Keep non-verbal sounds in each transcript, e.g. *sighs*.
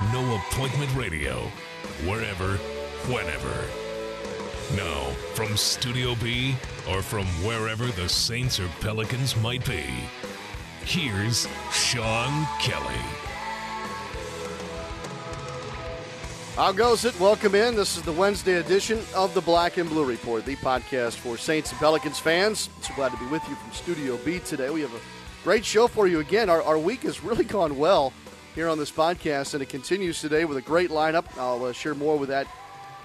No appointment radio, wherever, whenever. Now, from Studio B or from wherever the Saints or Pelicans might be, here's Sean Kelly. How goes it? Welcome in. This is the Wednesday edition of the Black and Blue Report, the podcast for Saints and Pelicans fans. So glad to be with you from Studio B today. We have a great show for you again. Our, our week has really gone well here on this podcast, and it continues today with a great lineup. I'll uh, share more with that,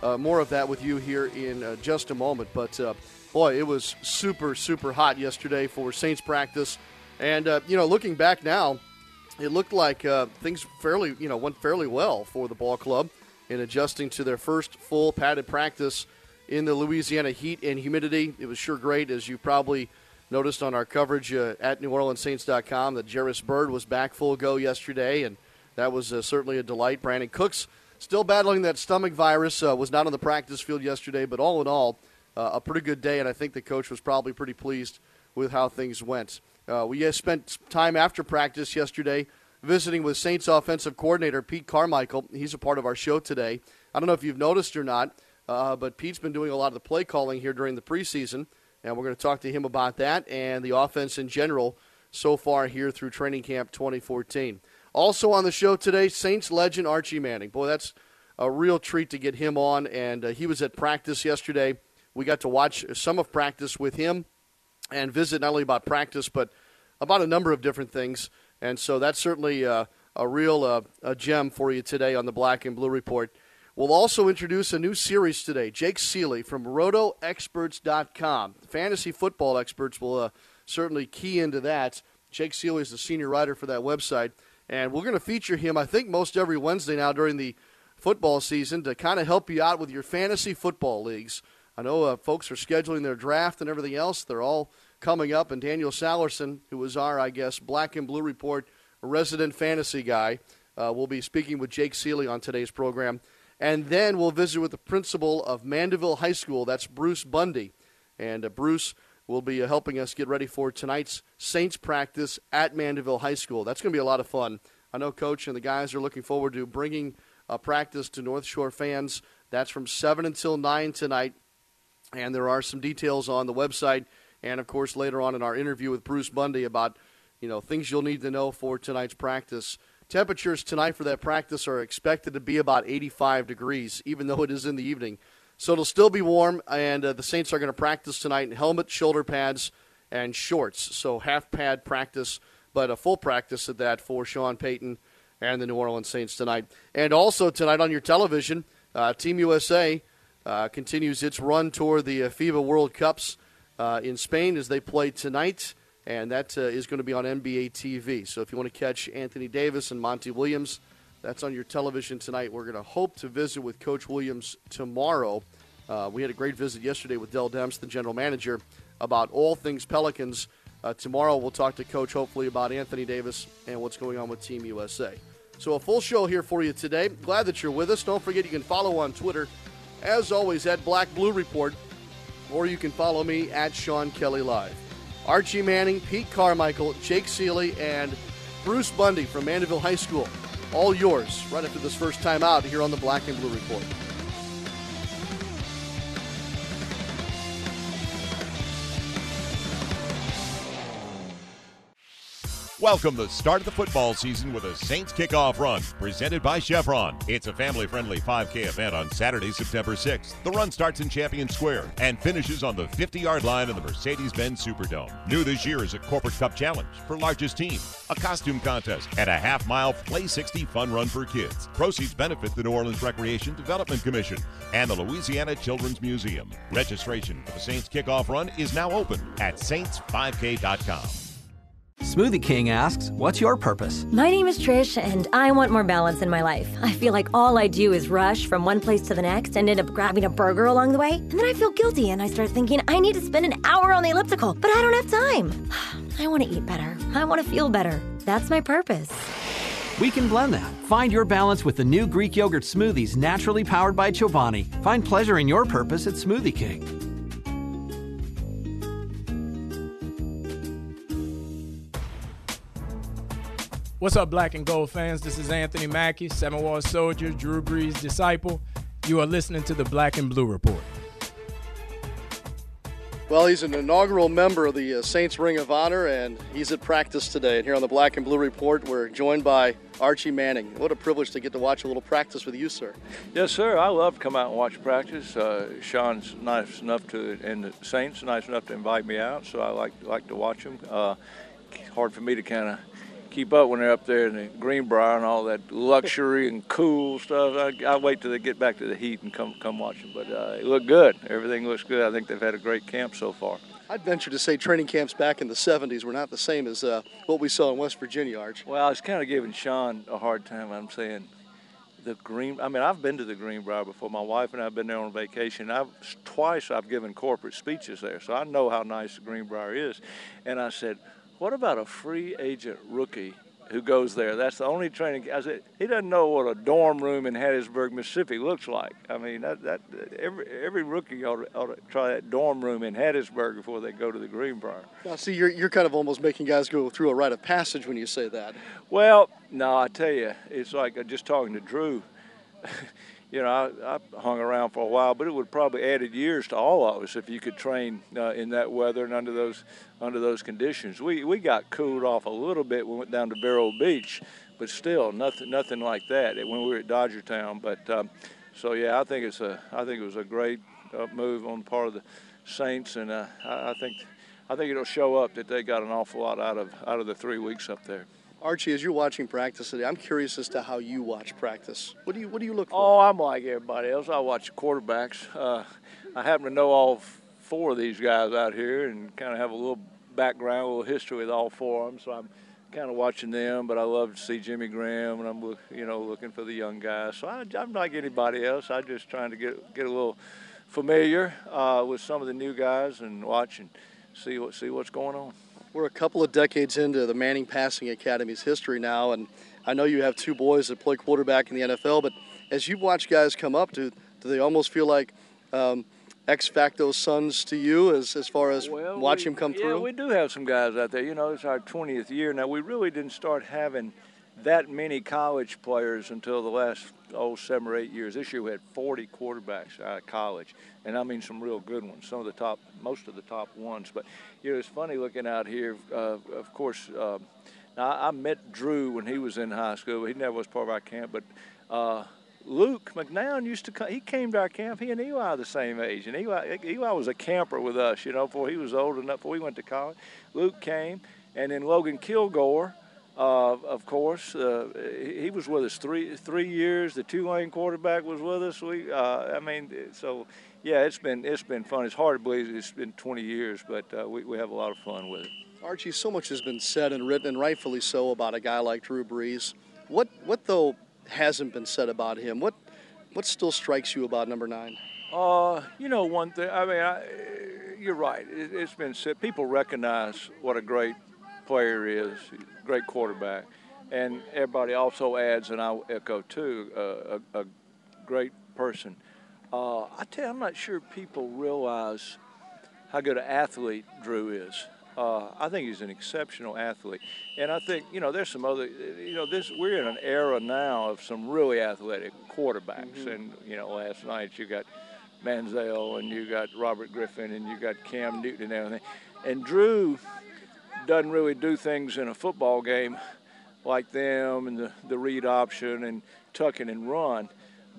uh, more of that with you here in uh, just a moment. But uh, boy, it was super, super hot yesterday for Saints practice, and uh, you know, looking back now, it looked like uh, things fairly, you know, went fairly well for the ball club in adjusting to their first full padded practice in the Louisiana heat and humidity. It was sure great, as you probably noticed on our coverage uh, at NewOrleansSaints.com, that Jairus Byrd was back full go yesterday, and that was uh, certainly a delight. Brandin Cooks still battling that stomach virus, uh, was not on the practice field yesterday, but all in all, uh, a pretty good day, and I think the coach was probably pretty pleased with how things went. Uh, we spent time after practice yesterday visiting with Saints offensive coordinator Pete Carmichael. He's a part of our show today. I don't know if you've noticed or not, uh, but Pete's been doing a lot of the play calling here during the preseason, and we're going to talk to him about that and the offense in general so far here through training camp 2014. Also on the show today, Saints legend Archie Manning. Boy, that's a real treat to get him on, and uh, he was at practice yesterday. We got to watch some of practice with him and visit not only about practice, but about a number of different things. And so that's certainly uh, a real uh, a gem for you today on the Black and Blue Report. We'll also introduce a new series today. Jake Ciely from RotoExperts.com. Fantasy football experts will uh, certainly key into that. Jake Ciely is the senior writer for that website. And we're going to feature him, I think, most every Wednesday now during the football season to kind of help you out with your fantasy football leagues. I know uh, folks are scheduling their draft and everything else. They're all coming up, and Daniel Sallerson, who is our, I guess, Black and Blue Report resident fantasy guy, uh, will be speaking with Jake Ciely on today's program. And then we'll visit with the principal of Mandeville High School. That's Bruce Bundy. And uh, Bruce will be uh, helping us get ready for tonight's Saints practice at Mandeville High School. That's going to be a lot of fun. I know Coach and the guys are looking forward to bringing a practice to North Shore fans. That's from 7 until 9 tonight. And there are some details on the website and of course later on in our interview with Bruce Bundy about you know things you'll need to know for tonight's practice. Temperatures tonight for that practice are expected to be about 85 degrees, even though it is in the evening. So it'll still be warm, and uh, the Saints are going to practice tonight in helmet, shoulder pads, and shorts. So half pad practice, but a full practice at that for Sean Payton and the New Orleans Saints tonight. And also tonight on your television, uh, Team USA uh, continues its run toward the uh, FIBA World Cups uh, in Spain as they play tonight, and that uh, is going to be on NBA TV. So if you want to catch Anthony Davis and Monty Williams, that's on your television tonight. We're going to hope to visit with Coach Williams tomorrow. Uh, we had a great visit yesterday with Dell Demps, the general manager, about all things Pelicans. Uh, tomorrow we'll talk to Coach hopefully about Anthony Davis and what's going on with Team USA. So a full show here for you today. Glad that you're with us. Don't forget you can follow on Twitter, as always, at Black Blue Report or you can follow me at Sean Kelly Live. Archie Manning, Pete Carmichael, Jake Ciely, and Bruce Bundy from Mandeville High School. All yours right after this first time out here on the Black and Blue Report. Welcome the start of the football season with a Saints kickoff run presented by Chevron. It's a family friendly 5K event on Saturday, September 6th. The run starts in Champion Square and finishes on the 50 yard line in the Mercedes Benz Superdome. New this year is a Corporate Cup Challenge for largest team, a costume contest, and a half mile Play 60 fun run for kids. Proceeds benefit the New Orleans Recreation Development Commission and the Louisiana Children's Museum. Registration for the Saints kickoff run is now open at saints5k.com. Smoothie King asks, What's your purpose? My name is Trish, and I want more balance in my life. I feel like all I do is rush from one place to the next and end up grabbing a burger along the way. And then I feel guilty and I start thinking I need to spend an hour on the elliptical, but I don't have time. *sighs* I want to eat better. I want to feel better. That's my purpose. We can blend that. Find your balance with the new Greek yogurt smoothies naturally powered by Chobani. Find pleasure in your purpose at Smoothie King. What's up, black and gold fans? This is Anthony Mackie, Seven Wall Soldier, Drew Brees' disciple. You are listening to the Black and Blue Report. Well, he's an inaugural member of the uh, Saints Ring of Honor, and he's at practice today. And here on the Black and Blue Report, we're joined by Archie Manning. What a privilege to get to watch a little practice with you, sir. Yes, sir. I love to come out and watch practice. Uh, Sean's nice enough to, and the Saints nice enough to invite me out, so I like like to watch them. Uh, hard for me to kind of keep up when they're up there in the Greenbrier and all that luxury and cool stuff. I, I wait till they get back to the heat and come come watch them. But uh, it looked good. Everything looks good. I think they've had a great camp so far. I'd venture to say training camps back in the 70s were not the same as uh, what we saw in West Virginia, Arch. Well, I was kind of giving Sean a hard time. I'm saying the Green. I mean, I've been to the Greenbrier before. My wife and I've been there on vacation. I've twice I've given corporate speeches there, so I know how nice the Greenbrier is. And I said, what about a free agent rookie who goes there? That's the only training. I said he doesn't know what a dorm room in Hattiesburg, Mississippi looks like. I mean, that, that every every rookie ought to, ought to try that dorm room in Hattiesburg before they go to the Greenbrier. Now, see, you're, you're kind of almost making guys go through a rite of passage when you say that. Well, no, I tell you, it's like uh, just talking to Drew. *laughs* you know, I, I hung around for a while, but it would probably added years to all of us if you could train uh, in that weather and under those under those conditions. We we got cooled off a little bit when we went down to Vero Beach, but still nothing nothing like that when we were at Dodgertown. But um, so yeah, I think it's a I think it was a great uh, move on the part of the Saints, and uh, I, I think I think it'll show up that they got an awful lot out of out of the three weeks up there. Archie, as you're watching practice today, I'm curious as to how you watch practice. What do you What do you look for? Oh, I'm like everybody else. I watch quarterbacks. Uh, I happen to know all four of these guys out here, and kind of have a little background, a little history with all four of them. So I'm kind of watching them. But I love to see Jimmy Graham, and I'm you know looking for the young guys. So I, am like anybody else. I'm just trying to get get a little familiar uh, with some of the new guys and watch and see what see what's going on. We're a couple of decades into the Manning Passing Academy's history now, and I know you have two boys that play quarterback in the NFL. But as you watch guys come up, do do they almost feel like um, ex facto sons to you as as far as well, watch we, him come yeah, through? we do have some guys out there. You know, it's our 20th year now. We really didn't start having that many college players until the last oh seven or eight years. This year we had 40 quarterbacks out of college, and I mean some real good ones. Some of the top, most of the top ones. But you know, it's funny looking out here. Uh, of course, uh, I met Drew when he was in high school. He never was part of our camp, but. Uh, Luke McCown used to come. He came to our camp. He and Eli are the same age, and Eli Eli was a camper with us, you know, before he was old enough. Before we went to college, Luke came, and then Logan Kilgore, uh, of course, uh, he was with us three three years. The Tulane quarterback was with us. We, uh, I mean, so yeah, it's been it's been fun. It's hard to believe it's been 20 years, but uh, we we have a lot of fun with it. Archie, so much has been said and written, and rightfully so, about a guy like Drew Brees. What what though hasn't been said about him? What what still strikes you about number nine? Uh, you know, one thing. I mean, I, you're right. It, it's been said. People recognize what a great player is, great quarterback, and everybody also adds, and I echo too, uh, a, a, great person. Uh, I tell you, I'm not sure people realize how good an athlete Drew is. Uh, I think he's an exceptional athlete, and I think you know there's some other you know this we're in an era now of some really athletic quarterbacks, Mm-hmm. and you know last night you got Manziel and you got Robert Griffin and you got Cam Newton and everything, and Drew doesn't really do things in a football game like them and the, the read option and tucking and run,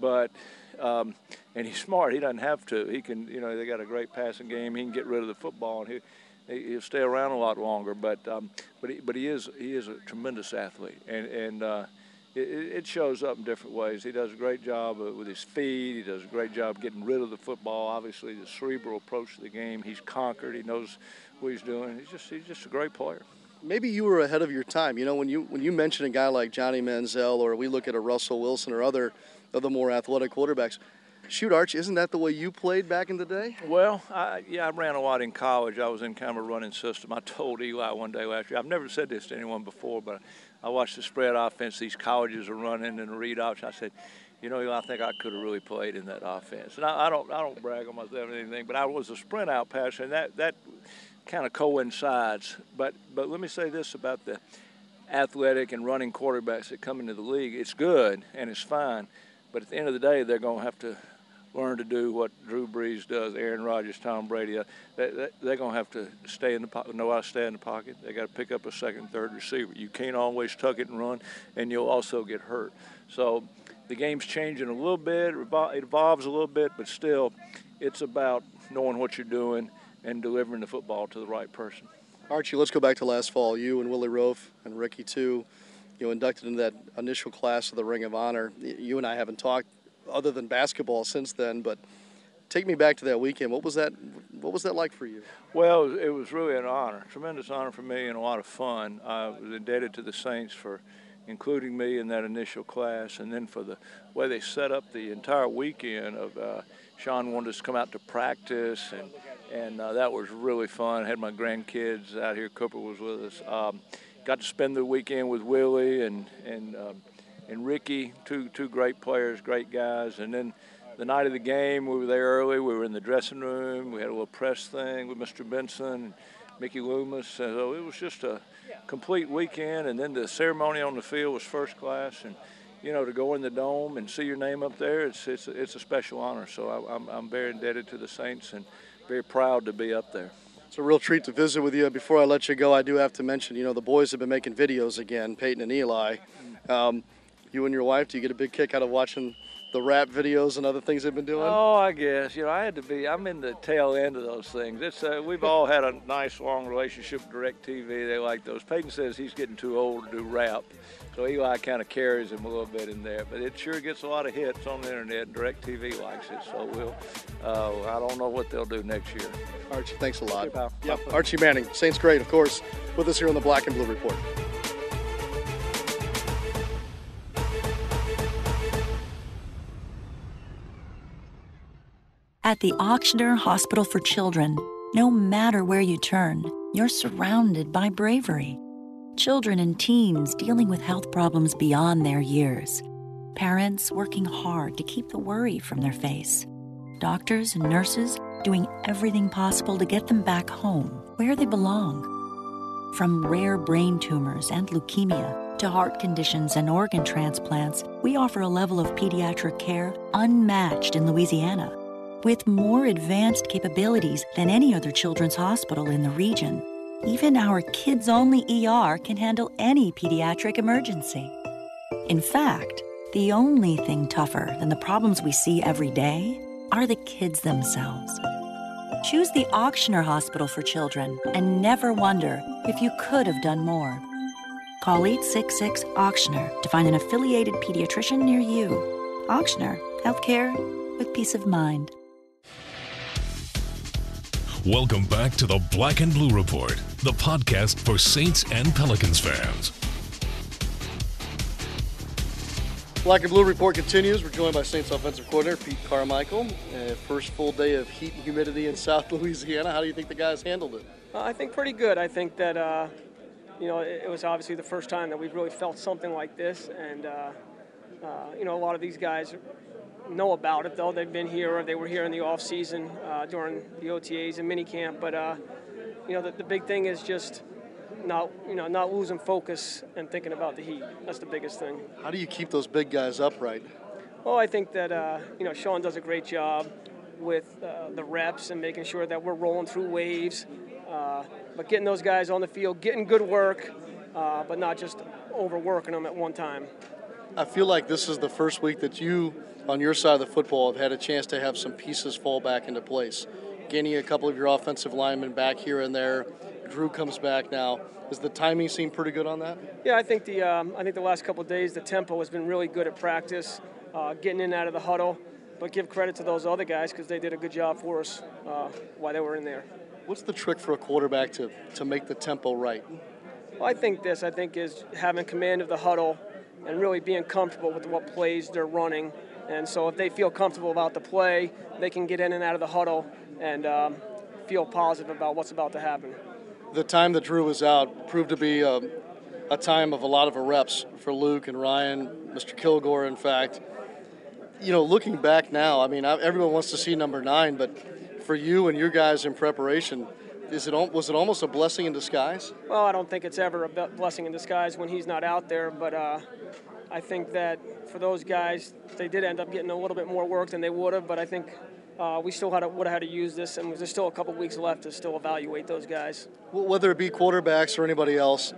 but um, and he's smart. He doesn't have to. He can, you know, they got a great passing game. He can get rid of the football and he he'll stay around a lot longer. But um, but he, but he is he is a tremendous athlete and and. Uh, it, it shows up in different ways. He does a great job uh, with his feet. He does a great job getting rid of the football. Obviously, the cerebral approach to the game. He's conquered. He knows what he's doing. He's just he's just a great player. Maybe you were ahead of your time. You know, when you when you mention a guy like Johnny Manziel, or we look at a Russell Wilson or other of the more athletic quarterbacks. Shoot, Arch, isn't that the way you played back in the day? Well, I, yeah, I ran a lot in college. I was in kind of a running system. I told Eli one day last year. I've never said this to anyone before, but I watched the spread offense these colleges are running and the read option. I said, you know, I think I could have really played in that offense. And I, I don't, I don't brag on myself or anything, but I was a sprint out passer, and that that kind of coincides. But but let me say this about the athletic and running quarterbacks that come into the league. It's good and it's fine, but at the end of the day, they're going to have to learn to do what Drew Brees does, Aaron Rodgers, Tom Brady. Uh, They, they, they're going to have to stay in the pocket, know how to stay in the pocket. They got to pick up a second, third receiver. You can't always tuck it and run, and you'll also get hurt. So the game's changing a little bit. It evolves a little bit, but still, it's about knowing what you're doing and delivering the football to the right person. Archie, let's go back to last fall. You and Willie Roaf and Ricky too, you know, inducted into that initial class of the Ring of Honor. You and I haven't talked other than basketball since then, but take me back to that weekend. What was that? What was that like for you? Well, it was- really an honor, tremendous honor for me, and a lot of fun. I was indebted to the Saints for including me in that initial class, and then for the way they set up the entire weekend. Of uh, Sean wanted us to come out to practice, and and uh, that was really fun. had my grandkids out here. Cooper was with us. Um, got to spend the weekend with Willie and and um, and Ricky, two two great players, great guys, and then the night of the game, we were there early. We were in the dressing room. We had a little press thing with Mr. Benson and Mickey Loomis. So it was just a complete weekend. And then the ceremony on the field was first class. And you know, to go in the dome and see your name up there, it's it's it's a special honor. So I, I'm I'm very indebted to the Saints and very proud to be up there. It's a real treat to visit with you. Before I let you go, I do have to mention, you know, the boys have been making videos again, Peyton and Eli. Um, you and your wife, do you get a big kick out of watching the rap videos and other things they've been doing? Oh, I guess you know I had to be. I'm in the tail end of those things. It's uh, we've all had a nice long relationship with Directv. They like those. Peyton says he's getting too old to do rap, so Eli kind of carries him a little bit in there. But it sure gets a lot of hits on the internet. and Directv likes it, so we'll. Uh, I don't know what they'll do next year. Archie, thanks a lot. Pal. Yep, Archie Manning, Saints great, of course, with us here on the Black and Blue Report. At the Ochsner Hospital for Children, no matter where you turn, you're surrounded by bravery. Children and teens dealing with health problems beyond their years. Parents working hard to keep the worry from their face. Doctors and nurses doing everything possible to get them back home, where they belong. From rare brain tumors and leukemia to heart conditions and organ transplants, we offer a level of pediatric care unmatched in Louisiana. With more advanced capabilities than any other children's hospital in the region, even our kids only ER can handle any pediatric emergency. In fact, the only thing tougher than the problems we see every day are the kids themselves. Choose the Ochsner Hospital for Children and never wonder if you could have done more. Call 866 Ochsner to find an affiliated pediatrician near you. Ochsner, healthcare with peace of mind. Welcome back to the Black and Blue Report, the podcast for Saints and Pelicans fans. Black and Blue Report continues. We're joined by Saints offensive coordinator Pete Carmichael. Uh, first full day of heat and humidity in *laughs* South Louisiana. How do you think the guys handled it? Uh, I think pretty good. I think that uh, you know it, it was obviously the first time that we've really felt something like this, and uh, you know a lot of these guys know about it though. They've been here or they were here in the off season uh, during the OTAs and minicamp, but. Uh, you know, the, the big thing is just not, you know, not losing focus and thinking about the heat. That's the biggest thing. How do you keep those big guys upright? Well, I think that uh, you know Sean does a great job with uh, the reps and making sure that we're rolling through waves, uh, but getting those guys on the field, getting good work, uh, but not just overworking them at one time. I feel like this is the first week that you, on your side of the football, have had a chance to have some pieces fall back into place. Gaining a couple of your offensive linemen back here and there. Drew comes back now. Does the timing seem pretty good on that? Yeah, I think the um, I think the last couple of days the tempo has been really good at practice, uh, getting in and out of the huddle. But give credit to those other guys because they did a good job for us uh, while they were in there. What's the trick for a quarterback to, to make the tempo right? Well, I think this I think is having command of the huddle and really being comfortable with what plays they're running. And so if they feel comfortable about the play, they can get in and out of the huddle and um, feel positive about what's about to happen the time that Drew was out proved to be a, a time of a lot of reps for Luke and Ryan, Mr. Kilgore, in fact. You know, looking back now, I mean, everyone wants to see number nine, but for you and your guys in preparation, is it was it almost a blessing in disguise? Well, I don't think it's ever a blessing in disguise when he's not out there, but uh, I think that for those guys, they did end up getting a little bit more work than they would have. But I think uh, we still had would have had to use this, and there's still a couple weeks left to still evaluate those guys. Well, whether it be quarterbacks or anybody else,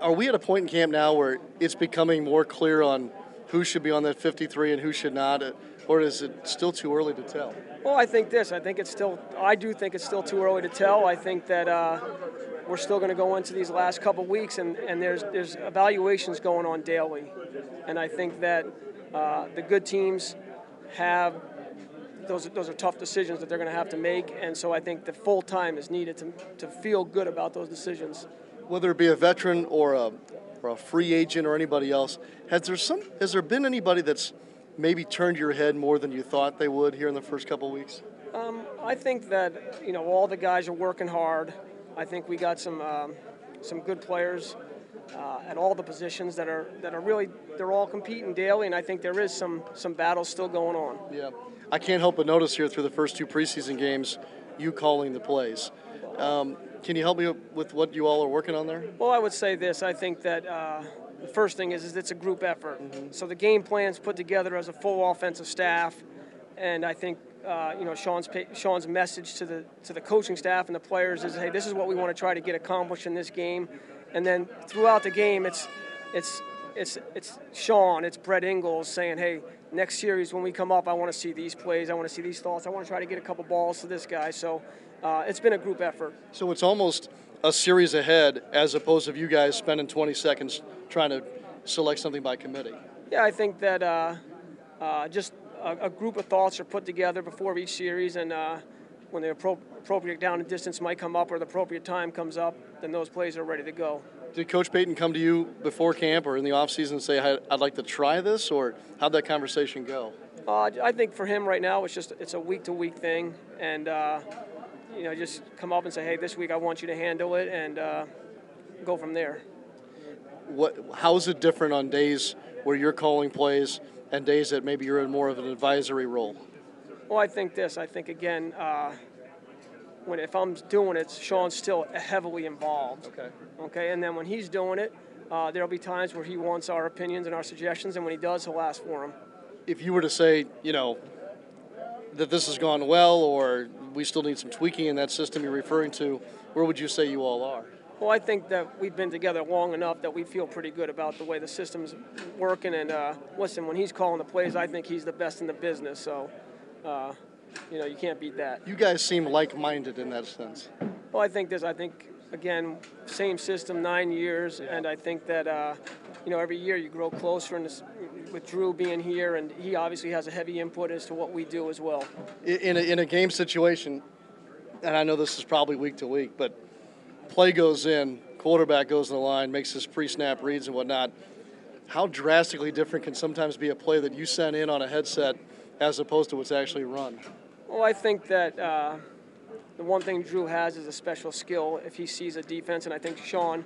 are we at a point in camp now where it's becoming more clear on who should be on that 53 and who should not, or is it still too early to tell? Well, I think this. I think it's still. I do think it's still too early to tell. I think that uh, we're still going to go into these last couple weeks, and, and there's there's evaluations going on daily, and I think that uh, the good teams have those, those are tough decisions that they're going to have to make. And so I think the full time is needed to, to feel good about those decisions. Whether it be a veteran or a, or a free agent or anybody else, has there some has there been anybody that's maybe turned your head more than you thought they would here in the first couple weeks? Um, I think that you know all the guys are working hard. I think we got some um, some good players uh, at all the positions that are that are really they're all competing daily, and I think there is some some battles still going on. Yeah. I can't help but notice here through the first two preseason games, you calling the plays. Um, can you help me with what you all are working on there? Well, I would say this. I think that uh, the first thing is, is it's a group effort. Mm-hmm. So the game plan's put together as a full offensive staff, and I think uh, you know Sean's Sean's message to the to the coaching staff and the players is, hey, this is what we want to try to get accomplished in this game, and then throughout the game, it's it's it's it's Sean, it's Brett Ingles saying, hey, next series when we come up, I want to see these plays, I want to see these thoughts, I want to try to get a couple balls to this guy. So uh, it's been a group effort. So it's almost a series ahead as opposed to you guys spending 20 seconds trying to select something by committee. Yeah, I think that uh, uh, just a, a, group of thoughts are put together before each series, and uh, when the appro- appropriate down and distance might come up or the appropriate time comes up, then those plays are ready to go. Did Coach Payton come to you before camp or in the offseason and say, I'd like to try this, or how'd that conversation go? Uh, I think for him right now, it's just it's a week to week thing, and uh, you know, just come up and say, hey, this week I want you to handle it, and uh, go from there. What? How is it different on days where you're calling plays and days that maybe you're in more of an advisory role? Well, I think this. I think again, uh, when if I'm doing it, Sean's still heavily involved. Okay. Okay, and then when he's doing it, uh, there'll be times where he wants our opinions and our suggestions, and when he does, he'll ask for them. If you were to say, you know, that this has gone well, or we still need some tweaking in that system you're referring to, where would you say you all are? Well, I think that we've been together long enough that we feel pretty good about the way the system's working. And uh, listen, when he's calling the plays, I think he's the best in the business. So. Uh, you know, you can't beat that. You guys seem like-minded in that sense. Well, I think this. I think again, same system, nine years, and I think that uh, you know every year you grow closer. And with Drew being here, and he obviously has a heavy input as to what we do as well. In a, in a game situation, and I know this is probably week to week, but play goes in, quarterback goes in the line, makes his pre-snap reads and whatnot. How drastically different can sometimes be a play that you sent in on a headset as opposed to what's actually run? Well, I think that uh, the one thing Drew has is a special skill if he sees a defense, and I think Sean,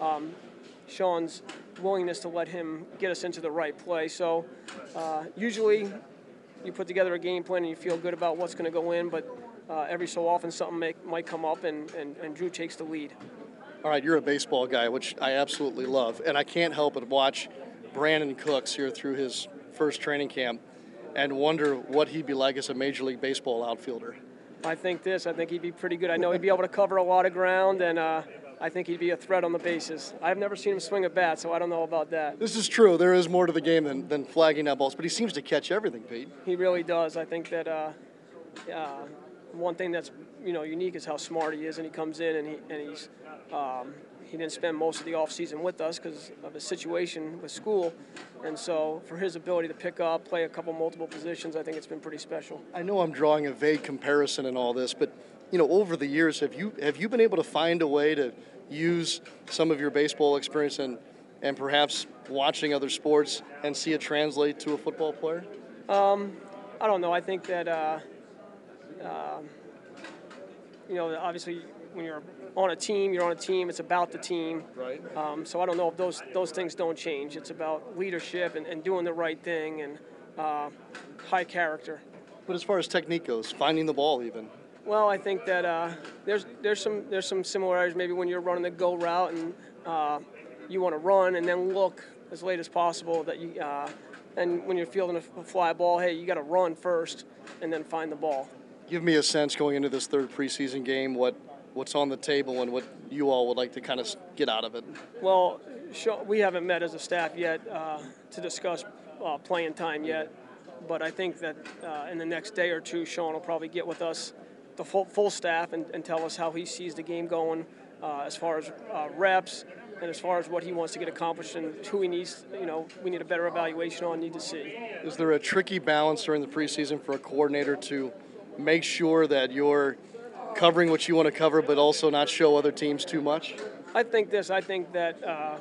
um, Sean's willingness to let him get us into the right play. So uh, usually you put together a game plan and you feel good about what's going to go in, but uh, every so often something may, might come up and, and, and Drew takes the lead. All right, you're a baseball guy, which I absolutely love, and I can't help but watch Brandin Cooks here through his first training camp and wonder what he'd be like as a Major League Baseball outfielder. I think this. I think he'd be pretty good. I know he'd be able to cover a lot of ground, and uh, I think he'd be a threat on the bases. I've never seen him swing a bat, so I don't know about that. This is true. There is more to the game than, than flagging out balls, but he seems to catch everything, Pete. He really does. I think that uh, uh, one thing that's you know unique is how smart he is, and he comes in and he and he's um, he didn't spend most of the off season with us because of his situation with school, and so for his ability to pick up, play a couple multiple positions, I think it's been pretty special. I know I'm drawing a vague comparison in all this, but you know, over the years, have you have you been able to find a way to use some of your baseball experience and and perhaps watching other sports and see it translate to a football player? Um, I don't know. I think that uh, uh, you know, obviously, when you're on a team, you're on a team. It's about the team. Right. Um, so I don't know if those those things don't change. It's about leadership and, and doing the right thing and uh, high character. But as far as technique goes, finding the ball even. Well, I think that uh, there's there's some there's some similarities. Maybe when you're running the go route and uh, you want to run and then look as late as possible. That you uh, and when you're fielding a fly ball, hey, you got to run first and then find the ball. Give me a sense going into this third preseason game what what's on the table and what you all would like to kind of get out of it. Well, we haven't met as a staff yet uh, to discuss uh, playing time yet, but I think that uh, in the next day or two, Sean will probably get with us the full, full staff and, and, tell us how he sees the game going uh, as far as uh, reps and as far as what he wants to get accomplished and who he needs, you know, we need a better evaluation on, need to see. Is there a tricky balance during the preseason for a coordinator to make sure that you're covering what you want to cover, but also not show other teams too much? I think this. I think that uh,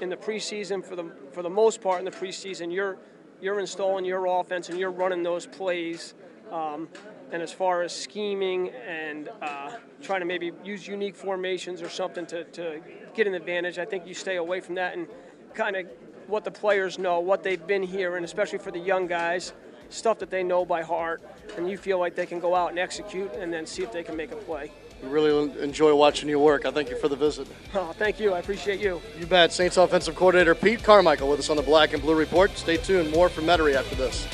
in the preseason, for the for the most part, in the preseason, you're you're installing your offense and you're running those plays um, and as far as scheming and uh, trying to maybe use unique formations or something to, to get an advantage, I think you stay away from that and kind of what the players know, what they've been here, and especially for the young guys, stuff that they know by heart, and you feel like they can go out and execute and then see if they can make a play. We really enjoy watching you work. I thank you for the visit. *laughs* Oh, thank you. I appreciate you. You bet. Saints offensive coordinator Pete Carmichael with us on the Black and Blue Report. Stay tuned. More from Metairie after this.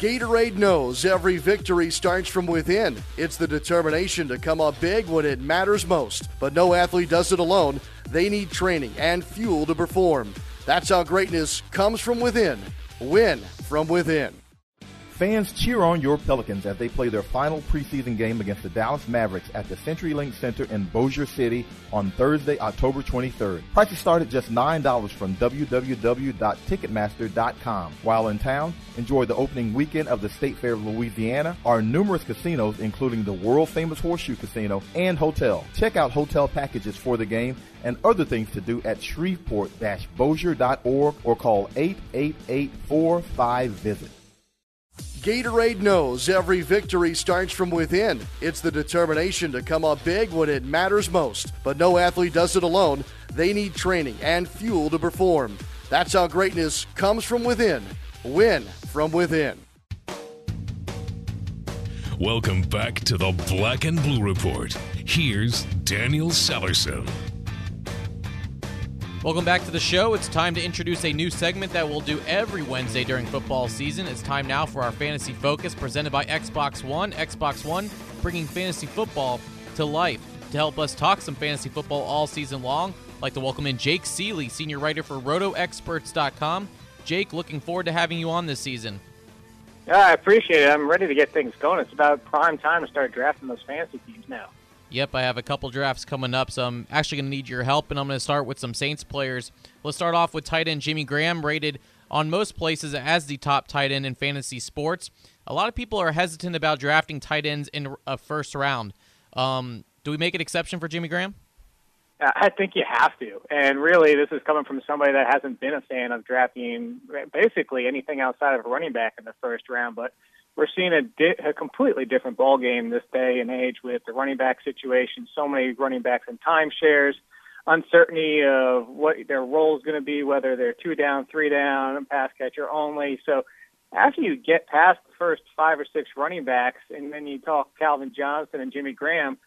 Gatorade knows every victory starts from within. It's the determination to come up big when it matters most. But no athlete does it alone. They need training and fuel to perform. That's how greatness comes from within. Win from within. Fans cheer on your Pelicans as they play their final preseason game against the Dallas Mavericks at the CenturyLink Center in Bossier City on Thursday, October 23rd. Prices start at just $9 from www.ticketmaster.com. While in town, enjoy the opening weekend of the State Fair of Louisiana, our numerous casinos including the world famous Horseshoe Casino and Hotel. Check out hotel packages for the game and other things to do at shreveport-bossier.org or call 888-45-VISIT. Gatorade knows every victory starts from within. It's the determination to come up big when it matters most. But no athlete does it alone. They need training and fuel to perform. That's how greatness comes from within. Win from within. Welcome back to the Black and Blue Report. Here's Daniel Sellerson. Welcome back to the show. It's time to introduce a new segment that we'll do every Wednesday during football season. It's time now for our Fantasy Focus presented by Xbox One. Xbox One bringing fantasy football to life. To help us talk some fantasy football all season long, I'd like to welcome in Jake Ciely, senior writer for RotoExperts.com. Jake, looking forward to having you on this season. Yeah, I appreciate it. I'm ready to get things going. It's about prime time to start drafting those fantasy teams now. Yep, I have a couple drafts coming up, so I'm actually going to need your help, and I'm going to start with some Saints players. Let's start off with tight end Jimmy Graham, rated on most places as the top tight end in fantasy sports. A lot of people are hesitant about drafting tight ends in a first round. Um, do we make an exception for Jimmy Graham? I think you have to. And really, this is coming from somebody that hasn't been a fan of drafting basically anything outside of a running back in the first round. But we're seeing a, di- a completely different ball game this day and age with the running back situation. So many running backs in timeshares, uncertainty of what their role is going to be, whether they're two down, three down, pass catcher only. So after you get past the first five or six running backs, and then you talk Calvin Johnson and Jimmy Graham,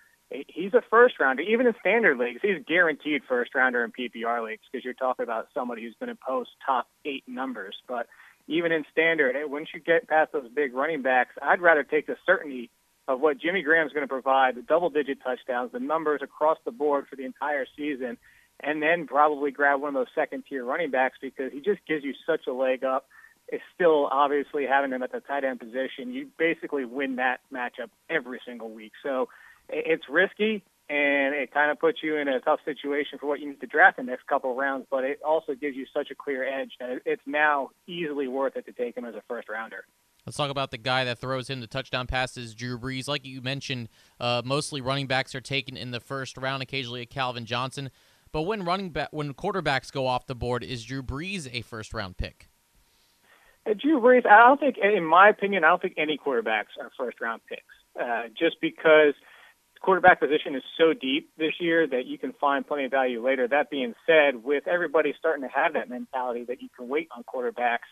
he's a first rounder. Even in standard leagues, he's guaranteed first rounder in PPR leagues because you're talking about somebody who's going to post top eight numbers. But even in standard, once you get past those big running backs, I'd rather take the certainty of what Jimmy Graham's going to provide, the double digit touchdowns, the numbers across the board for the entire season, and then probably grab one of those second tier running backs because he just gives you such a leg up. It's still obviously having him at the tight end position. You basically win that matchup every single week. So it's risky and it kind of puts you in a tough situation for what you need to draft in the next couple of rounds, but it also gives you such a clear edge that it's now easily worth it to take him as a first rounder. Let's talk about the guy that throws him the touchdown passes, Drew Brees. Like you mentioned, uh, mostly running backs are taken in the first round, occasionally a Calvin Johnson. But when running back, when quarterbacks go off the board, is Drew Brees a first round pick? Uh, Drew Brees, I don't think, in my opinion, I don't think any quarterbacks are first round picks. Uh, just because quarterback position is so deep this year that you can find plenty of value later. That being said, with everybody starting to have that mentality that you can wait on quarterbacks,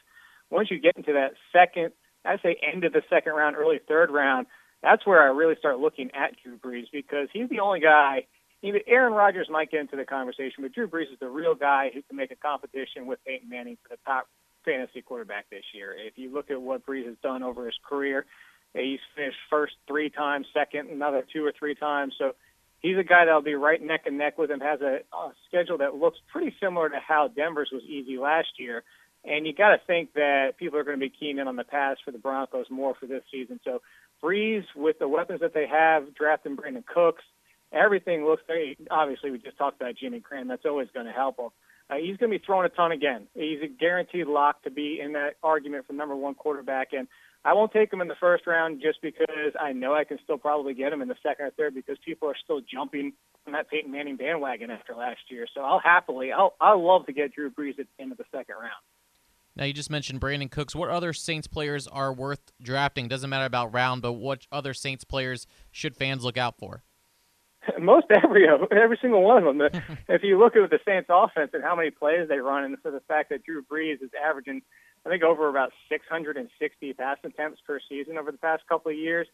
once you get into that second I say end of the second round, early third round, that's where I really start looking at Drew Brees because he's the only guy. Even Aaron Rodgers might get into the conversation, but Drew Brees is the real guy who can make a competition with Peyton Manning for the top fantasy quarterback this year. If you look at what Brees has done over his career, he's finished first three times, second another two or three times. So he's a guy that'll be right neck and neck with him. Has a, a schedule that looks pretty similar to how Denver's was easy last year. And you got to think that people are going to be keen in on the pass for the Broncos more for this season. So Brees, with the weapons that they have, drafting Brandin Cooks, everything looks very. Obviously, we just talked about Jimmy Graham. That's always going to help him. Uh, he's going to be throwing a ton again. He's a guaranteed lock to be in that argument for number one quarterback. And I won't take him in the first round just because I know I can still probably get him in the second or third because people are still jumping on that Peyton Manning bandwagon after last year. So I'll happily, I'll, I'll love to get Drew Brees at the end of the second round. Now you just mentioned Brandin Cooks. What other Saints players are worth drafting? Doesn't matter about round, but what other Saints players should fans look out for? *laughs* Most every every single one of them. if you look at the Saints offense and how many plays they run, and for the fact that Drew Brees is averaging, I think over about 660 pass attempts per season over the past couple of years,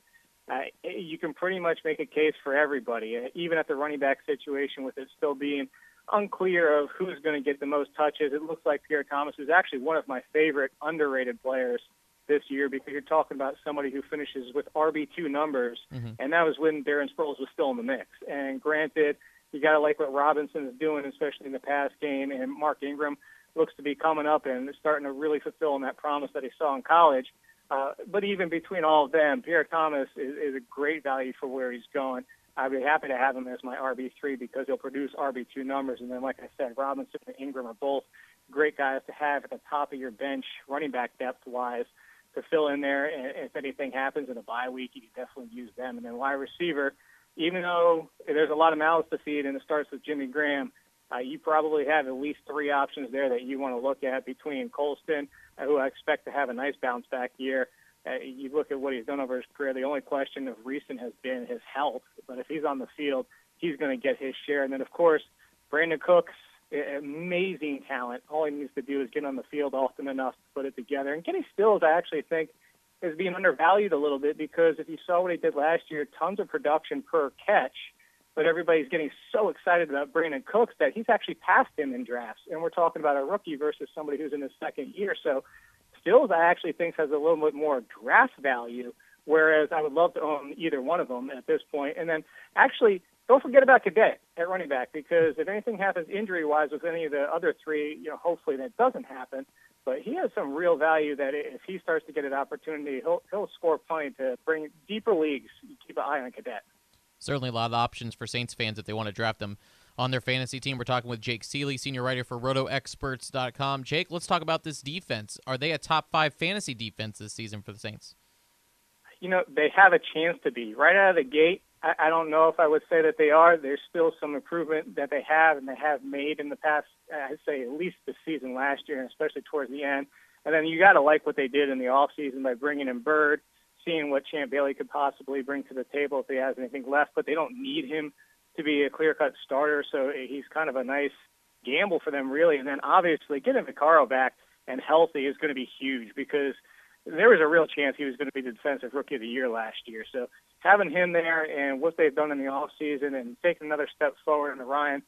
uh, you can pretty much make a case for everybody, uh, even at the running back situation with it still being unclear of who's going to get the most touches. It looks like Pierre Thomas is actually one of my favorite underrated players this year because you're talking about somebody who finishes with RB2 numbers, mm-hmm. and that was when Darren Sproles was still in the mix. And granted, you got to like what Robinson is doing, especially in the pass game, and Mark Ingram looks to be coming up and starting to really fulfill in that promise that he saw in college. Uh, but even between all of them, Pierre Thomas is, is a great value for where he's going. I'd be happy to have him as my RB3 because he'll produce RB2 numbers. And then, like I said, Robinson and Ingram are both great guys to have at the top of your bench, running back depth wise, to fill in there. And if anything happens in a bye week, you can definitely use them. And then wide receiver, even though there's a lot of mouths to feed and it starts with Jimmy Graham, uh, you probably have at least three options there that you want to look at between Colston, uh, who I expect to have a nice bounce back year, uh, you look at what he's done over his career. The only question of recent has been his health. But if he's on the field, he's going to get his share. And then, of course, Brandin Cooks, amazing talent. All he needs to do is get on the field often enough to put it together. And Kenny Stills, I actually think, is being undervalued a little bit because if you saw what he did last year, tons of production per catch. But everybody's getting so excited about Brandin Cooks that he's actually passed him in drafts. And we're talking about a rookie versus somebody who's in his second year. So Stills, I actually think has a little bit more draft value, whereas I would love to own either one of them at this point. And then actually, don't forget about Cadet at running back because if anything happens injury wise with any of the other three, you know, hopefully that doesn't happen. But he has some real value that if he starts to get an opportunity, he'll he'll score plenty to bring deeper leagues. Keep an eye on Cadet. Certainly, a lot of options for Saints fans if they want to draft them on their fantasy team. We're talking with Jake Ciely, senior writer for RotoExperts.com. Jake, let's talk about this defense. Are they a top five fantasy defense this season for the Saints? You know, they have a chance to be. Right out of the gate, I, I don't know if I would say that they are. There's still some improvement that they have and they have made in the past, I'd say at least the season last year, and especially towards the end. And then you got to like what they did in the offseason by bringing in Byrd, seeing what Champ Bailey could possibly bring to the table if he has anything left, but they don't need him to be a clear cut starter. So eh, he's kind of a nice gamble for them, really. And then obviously getting Vaccaro back and healthy is going to be huge because there was a real chance he was going to be the defensive rookie of the year last year. So having him there and what they've done in the off season and taking another step forward in the Ryan,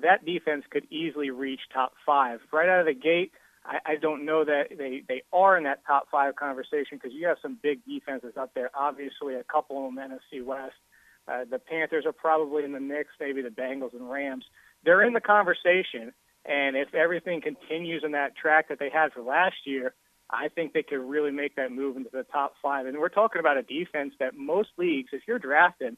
that defense could easily reach top five right out of the gate. I, I don't know that they they are in that top five conversation because you have some big defenses up there. Obviously, a couple of them NFC West. Uh, the Panthers are probably in the mix. Maybe the Bengals and Rams. They're in the conversation, and if everything continues in that track that they had for last year, I think they could really make that move into the top five. And we're talking about a defense that most leagues, if you're drafted,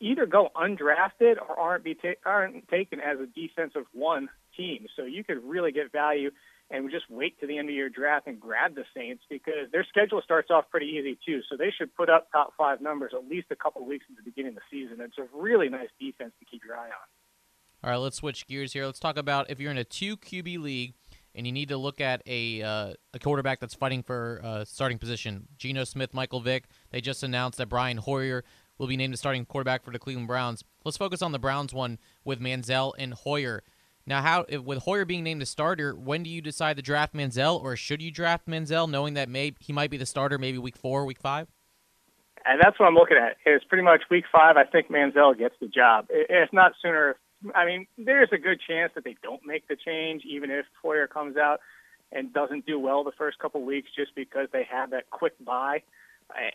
either go undrafted or aren't be ta- aren't taken as a defensive one team. So you could really get value and just wait to the end of your draft and grab the Saints because their schedule starts off pretty easy too. So they should put up top five numbers at least a couple weeks at the beginning of the season. It's a really nice defense to keep your eye on. All right, let's switch gears here. Let's talk about if you're in a two QB league and you need to look at a uh, a quarterback that's fighting for uh, starting position. Geno Smith, Michael Vick. They just announced that Brian Hoyer will be named the starting quarterback for the Cleveland Browns. Let's focus on the Browns one with Manziel and Hoyer. Now, how if, with Hoyer being named the starter, when do you decide to draft Manziel, or should you draft Manziel, knowing that maybe he might be the starter maybe week four, week five? And that's what I'm looking at. It's pretty much week five. I think Manziel gets the job. If not sooner, I mean, there's a good chance that they don't make the change, even if Hoyer comes out and doesn't do well the first couple weeks, just because they have that quick bye,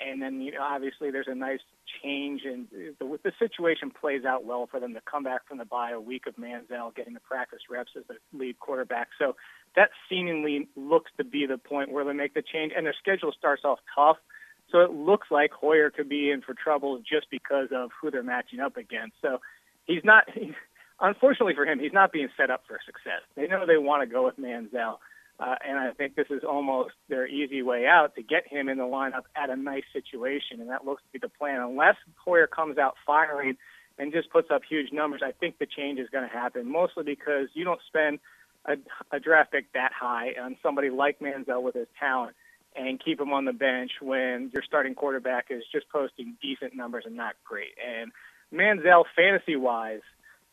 and then you know, obviously there's a nice change, and the, the situation plays out well for them to come back from the bye a week of Manziel getting the practice reps as the lead quarterback. So that seemingly looks to be the point where they make the change, and their schedule starts off tough. So it looks like Hoyer could be in for trouble just because of who they're matching up against. So he's not. He's, unfortunately for him, he's not being set up for success. They know they want to go with Manziel, uh, and I think this is almost their easy way out to get him in the lineup at a nice situation, and that looks to be the plan. Unless Hoyer comes out firing and just puts up huge numbers, I think the change is going to happen, mostly because you don't spend a, a draft pick that high on somebody like Manziel with his talent and keep him on the bench when your starting quarterback is just posting decent numbers and not great. And Manziel, fantasy wise,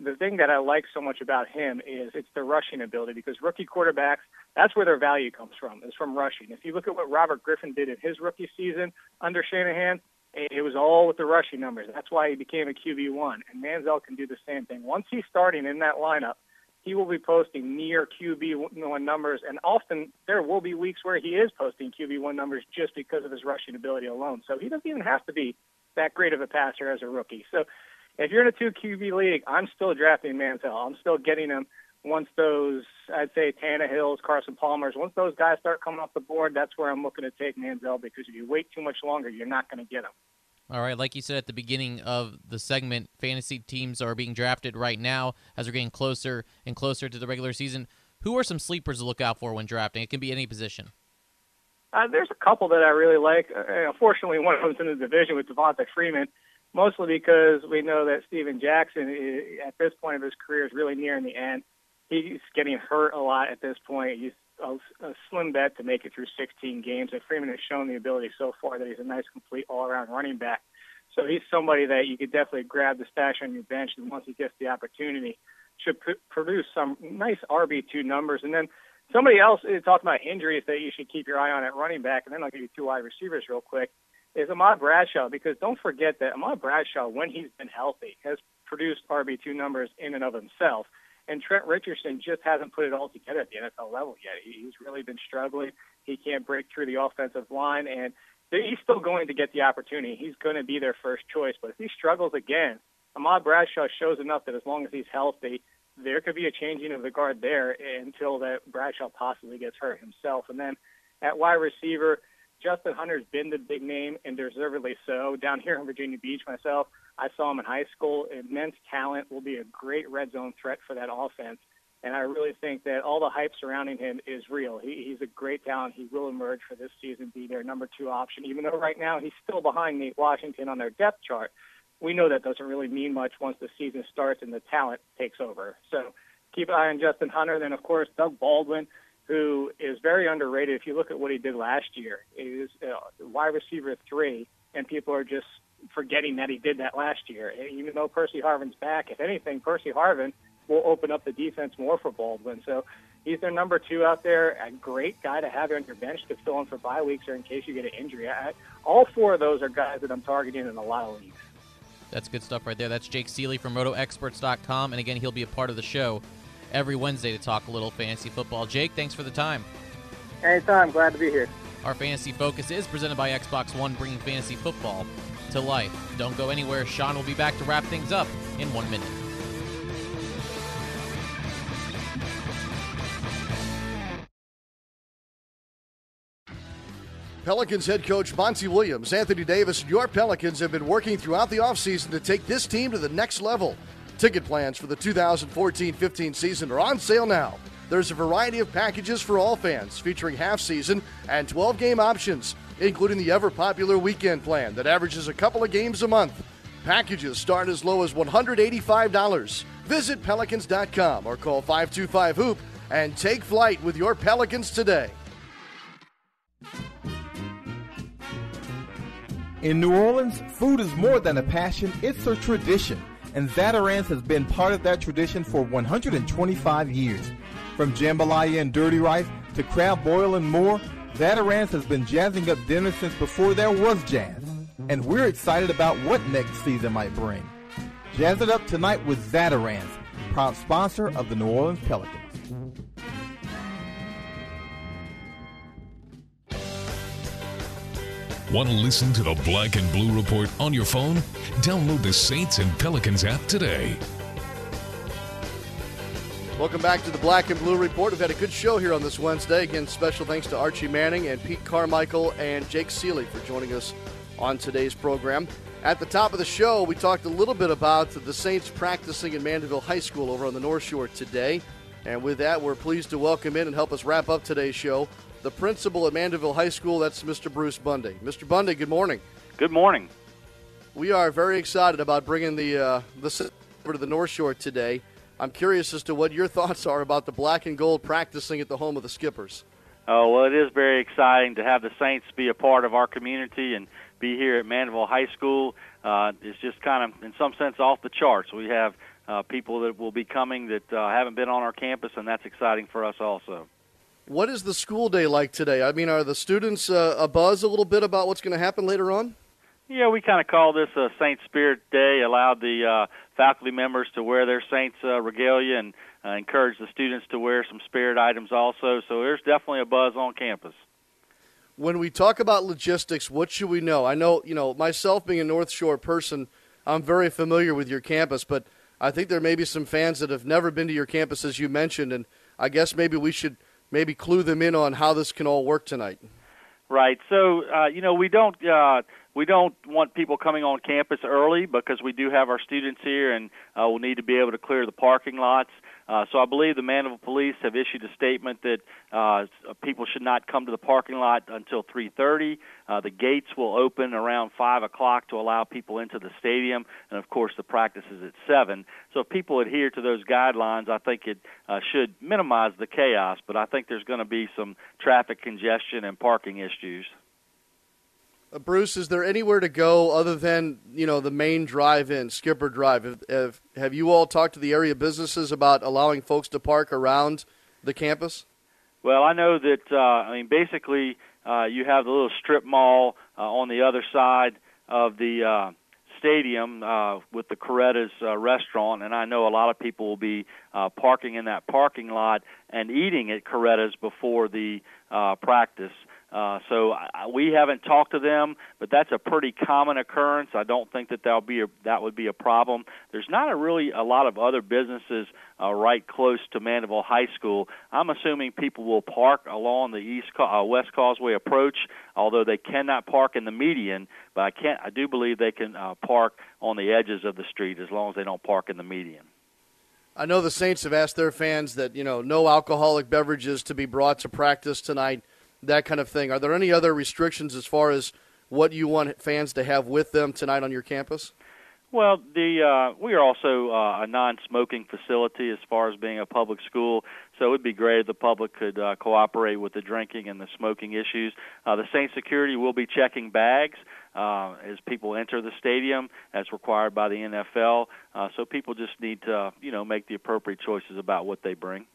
the thing that I like so much about him is it's the rushing ability because rookie quarterbacks, that's where their value comes from, is from rushing. If you look at what Robert Griffin did in his rookie season under Shanahan, it was all with the rushing numbers. That's why he became a QB1. And Manziel can do the same thing. Once he's starting in that lineup, he will be posting near QB1 numbers, and often there will be weeks where he is posting QB1 numbers just because of his rushing ability alone. So he doesn't even have to be that great of a passer as a rookie. So if you're in a two QB league, I'm still drafting Manziel. I'm still getting him once those, I'd say Tannehills, Carson Palmers, once those guys start coming off the board, that's where I'm looking to take Manziel because if you wait too much longer, you're not going to get him. All right, like you said at the beginning of the segment, fantasy teams are being drafted right now as we're getting closer and closer to the regular season. Who are some sleepers to look out for when drafting? It can be any position. Uh, there's a couple that I really like. Uh, unfortunately, one of them's in the division with Devonta Freeman mostly because we know that Steven Jackson, is, at this point of his career, is really nearing the end. He's getting hurt a lot at this point. He's a, a slim bet to make it through 16 games. And Freeman has shown the ability so far that he's a nice, complete all-around running back. So he's somebody that you could definitely grab the stash on your bench, and once he gets the opportunity, should pr- produce some nice RB2 numbers. And then somebody else talking about injuries that you should keep your eye on at running back, and then I'll give you two wide receivers real quick is Ahmad Bradshaw because don't forget that Ahmad Bradshaw, when he's been healthy, has produced RB2 numbers in and of himself. And Trent Richardson just hasn't put it all together at the NFL level yet. He's really been struggling. He can't break through the offensive line, and he's still going to get the opportunity. He's going to be their first choice. But if he struggles again, Ahmad Bradshaw shows enough that as long as he's healthy, there could be a changing of the guard there until that Bradshaw possibly gets hurt himself. And then at wide receiver, Justin Hunter's been the big name, and deservedly so. Down here in Virginia Beach, myself, I saw him in high school. Immense talent will be a great red zone threat for that offense. And I really think that all the hype surrounding him is real. He, he's a great talent. He will emerge for this season, be their number two option, even though right now he's still behind Nate Washington on their depth chart. We know that doesn't really mean much once the season starts and the talent takes over. So keep an eye on Justin Hunter. Then, of course, Doug Baldwin who is very underrated. If you look at what he did last year, he was uh, wide receiver three, and people are just forgetting that he did that last year. Even though Percy Harvin's back, if anything, Percy Harvin will open up the defense more for Baldwin. So he's their number two out there. A great guy to have on your bench to fill in for bye weeks or in case you get an injury. I, all four of those are guys that I'm targeting in a lot of leagues. That's good stuff right there. That's Jake Ciely from RotoExperts.com, and again, he'll be a part of the show every Wednesday to talk a little fantasy football. Jake, thanks for the time. Anytime. Glad to be here. Our fantasy focus is presented by Xbox One, bringing fantasy football to life. Don't go anywhere. Sean will be back to wrap things up in one minute. Pelicans head coach Monty Williams, Anthony Davis, and your Pelicans have been working throughout the offseason to take this team to the next level. Ticket plans for the 2014 15 season are on sale now. There's a variety of packages for all fans, featuring half season and 12 game options, including the ever popular weekend plan that averages a couple of games a month. Packages start as low as $185. Visit Pelicans.com or call 525 Hoop and take flight with your Pelicans today. In New Orleans, food is more than a passion, it's a tradition. And Zatarain's has been part of that tradition for 125 years. From jambalaya and dirty rice to crab boil and more, Zatarain's has been jazzing up dinner since before there was jazz. And we're excited about what next season might bring. Jazz it up tonight with Zatarain's, proud sponsor of the New Orleans Pelicans. Want to listen to the Black and Blue Report on your phone? Download the Saints and Pelicans app today. Welcome back to the Black and Blue Report. We've had a good show here on this Wednesday. Again, special thanks to Archie Manning and Pete Carmichael and Jake Ciely for joining us on today's program. At the top of the show, we talked a little bit about the Saints practicing in Mandeville High School over on the North Shore today. And with that, we're pleased to welcome in and help us wrap up today's show the principal at Mandeville High School. That's Mr. Bruce Bundy. Mr. Bundy, good morning. Good morning. We are very excited about bringing the uh, the over to the North Shore today. I'm curious as to what your *laughs* thoughts are about the black and gold practicing at the home of the Skippers. Oh well, it is very exciting to have the Saints be a part of our community and be here at Mandeville High School. Uh, it's just kind of, in some sense, off the charts. We have uh, people that will be coming that uh, haven't been on our campus, and that's exciting for us also. What is the school day like today? I mean, are the students uh, a buzz a little bit about what's going to happen later on? Yeah, we kind of call this a Saint Spirit Day. Allowed the uh, faculty members to wear their Saints uh, regalia and uh, encourage the students to wear some Spirit items also. So there's definitely a buzz on campus. When we talk about logistics, what should we know? I know, you know, myself being a North Shore person, I'm very familiar with your campus, but I think there may be some fans that have never been to your campus, as you mentioned, and I guess maybe we should – maybe clue them in on how this can all work tonight. Right. So uh, you know we don't uh, we don't want people coming on campus early because we do have our students here and uh, we'll need to be able to clear the parking lots. Uh, so I believe the Mandeville Police have issued a statement that uh, people should not come to the parking lot until 3:30. Uh, the gates will open around 5 o'clock to allow people into the stadium, and of course the practice is at 7. So if people adhere to those guidelines, I think it uh, should minimize the chaos. But I think there's going to be some traffic congestion and parking issues. Uh, Bruce, is there anywhere to go other than you know the main drive-in, Skipper Drive? Have, have, have you all talked to the area businesses about allowing folks to park around the campus? Well, I know that. Uh, I mean, basically, uh, you have the little strip mall uh, on the other side of the uh, stadium uh, with the Coretta's uh, restaurant, and I know a lot of people will be uh, parking in that parking lot and eating at Coretta's before the uh, practice. Uh, so I, we haven't talked to them, but that's a pretty common occurrence. I don't think that that'll be a, that would be a problem. There's not a really a lot of other businesses uh, right close to Mandeville High School. I'm assuming people will park along the east uh, west causeway approach, although they cannot park in the median. But I can't. I do believe they can uh, park on the edges of the street as long as they don't park in the median. I know the Saints have asked their fans that you know no alcoholic beverages to be brought to practice tonight that kind of thing. Are there any other restrictions as far as what you want fans to have with them tonight on your campus? Well, the uh, we are also uh, a non-smoking facility as far as being a public school, so it would be great if the public could uh, cooperate with the drinking and the smoking issues. Uh, the Saint security will be checking bags, uh, as people enter the stadium, as required by the NFL. Uh, so people just need to, you know, make the appropriate choices about what they bring.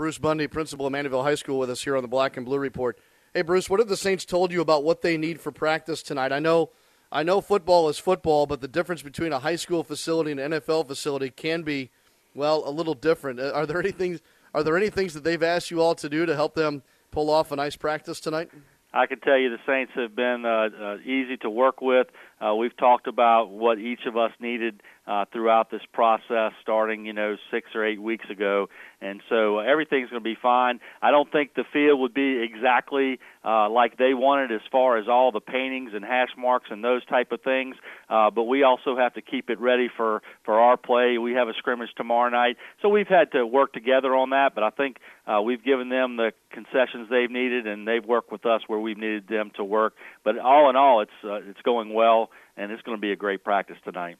Bruce Bundy, principal of Mandeville High School, with us here on the Black and Blue Report. Hey, Bruce, what have the Saints told you about what they need for practice tonight? I know, I know, football is football, but the difference between a high school facility and an NFL facility can be, well, a little different. Uh, are there any things? Are there any things that they've asked you all to do to help them pull off a nice practice tonight? I can tell you the Saints have been uh, uh, easy to work with. Uh, we've talked about what each of us needed uh, throughout this process, starting you know six or eight weeks ago, and so uh, everything's going to be fine. I don't think the field would be exactly uh, like they wanted as far as all the paintings and hash marks and those type of things, uh, but we also have to keep it ready for for our play. We have a scrimmage tomorrow night, so we've had to work together on that. But I think uh, we've given them the concessions they've needed, and they've worked with us where we've needed them to work. But all in all, it's uh, it's going well, and it's going to be a great practice tonight.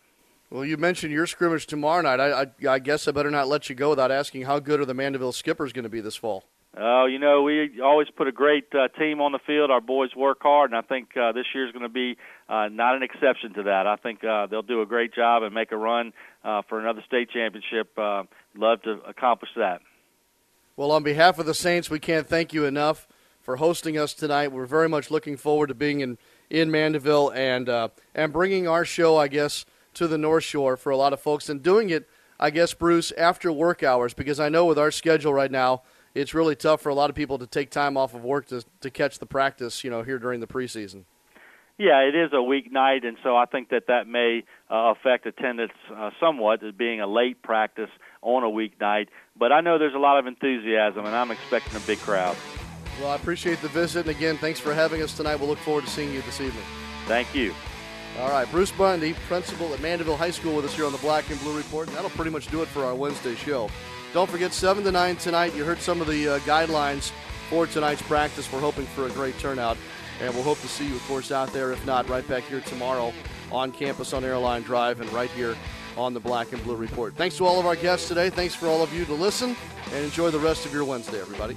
Well, you mentioned your scrimmage tomorrow night. I, I, I, guess I better not let you go without asking how good are the Mandeville Skippers going to be this fall? Oh, uh, you know, we always put a great uh, team on the field. Our boys work hard, and I think uh, this year is going to be uh, not an exception to that. I think uh, they'll do a great job and make a run uh, for another state championship. Uh, love to accomplish that. Well, on behalf of the Saints, we can't thank you enough for hosting us tonight. We're very much looking forward to being in, in Mandeville and uh, and bringing our show, I guess – to the North Shore for a lot of folks and doing it, I guess, Bruce, after work hours because I know with our schedule right now, it's really tough for a lot of people to take time off of work to, to catch the practice, you know, here during the preseason. Yeah, it is a weeknight, and so I think that that may uh, affect attendance uh, somewhat as being a late practice on a weeknight. But I know there's a lot of enthusiasm, and I'm expecting a big crowd. Well, I appreciate the visit, and again, thanks for having us tonight. We'll look forward to seeing you this evening. Thank you. All right, Bruce Bundy, principal at Mandeville High School, with us here on the Black and Blue Report, and that'll pretty much do it for our Wednesday show. Don't forget, 7 to 9 tonight. You heard some of the uh, guidelines for tonight's practice. We're hoping for a great turnout, and we'll hope to see you, of course, out there. If not, right back here tomorrow on campus on Airline Drive and right here on the Black and Blue Report. Thanks to all of our guests today. Thanks for all of you to listen, and enjoy the rest of your Wednesday, everybody.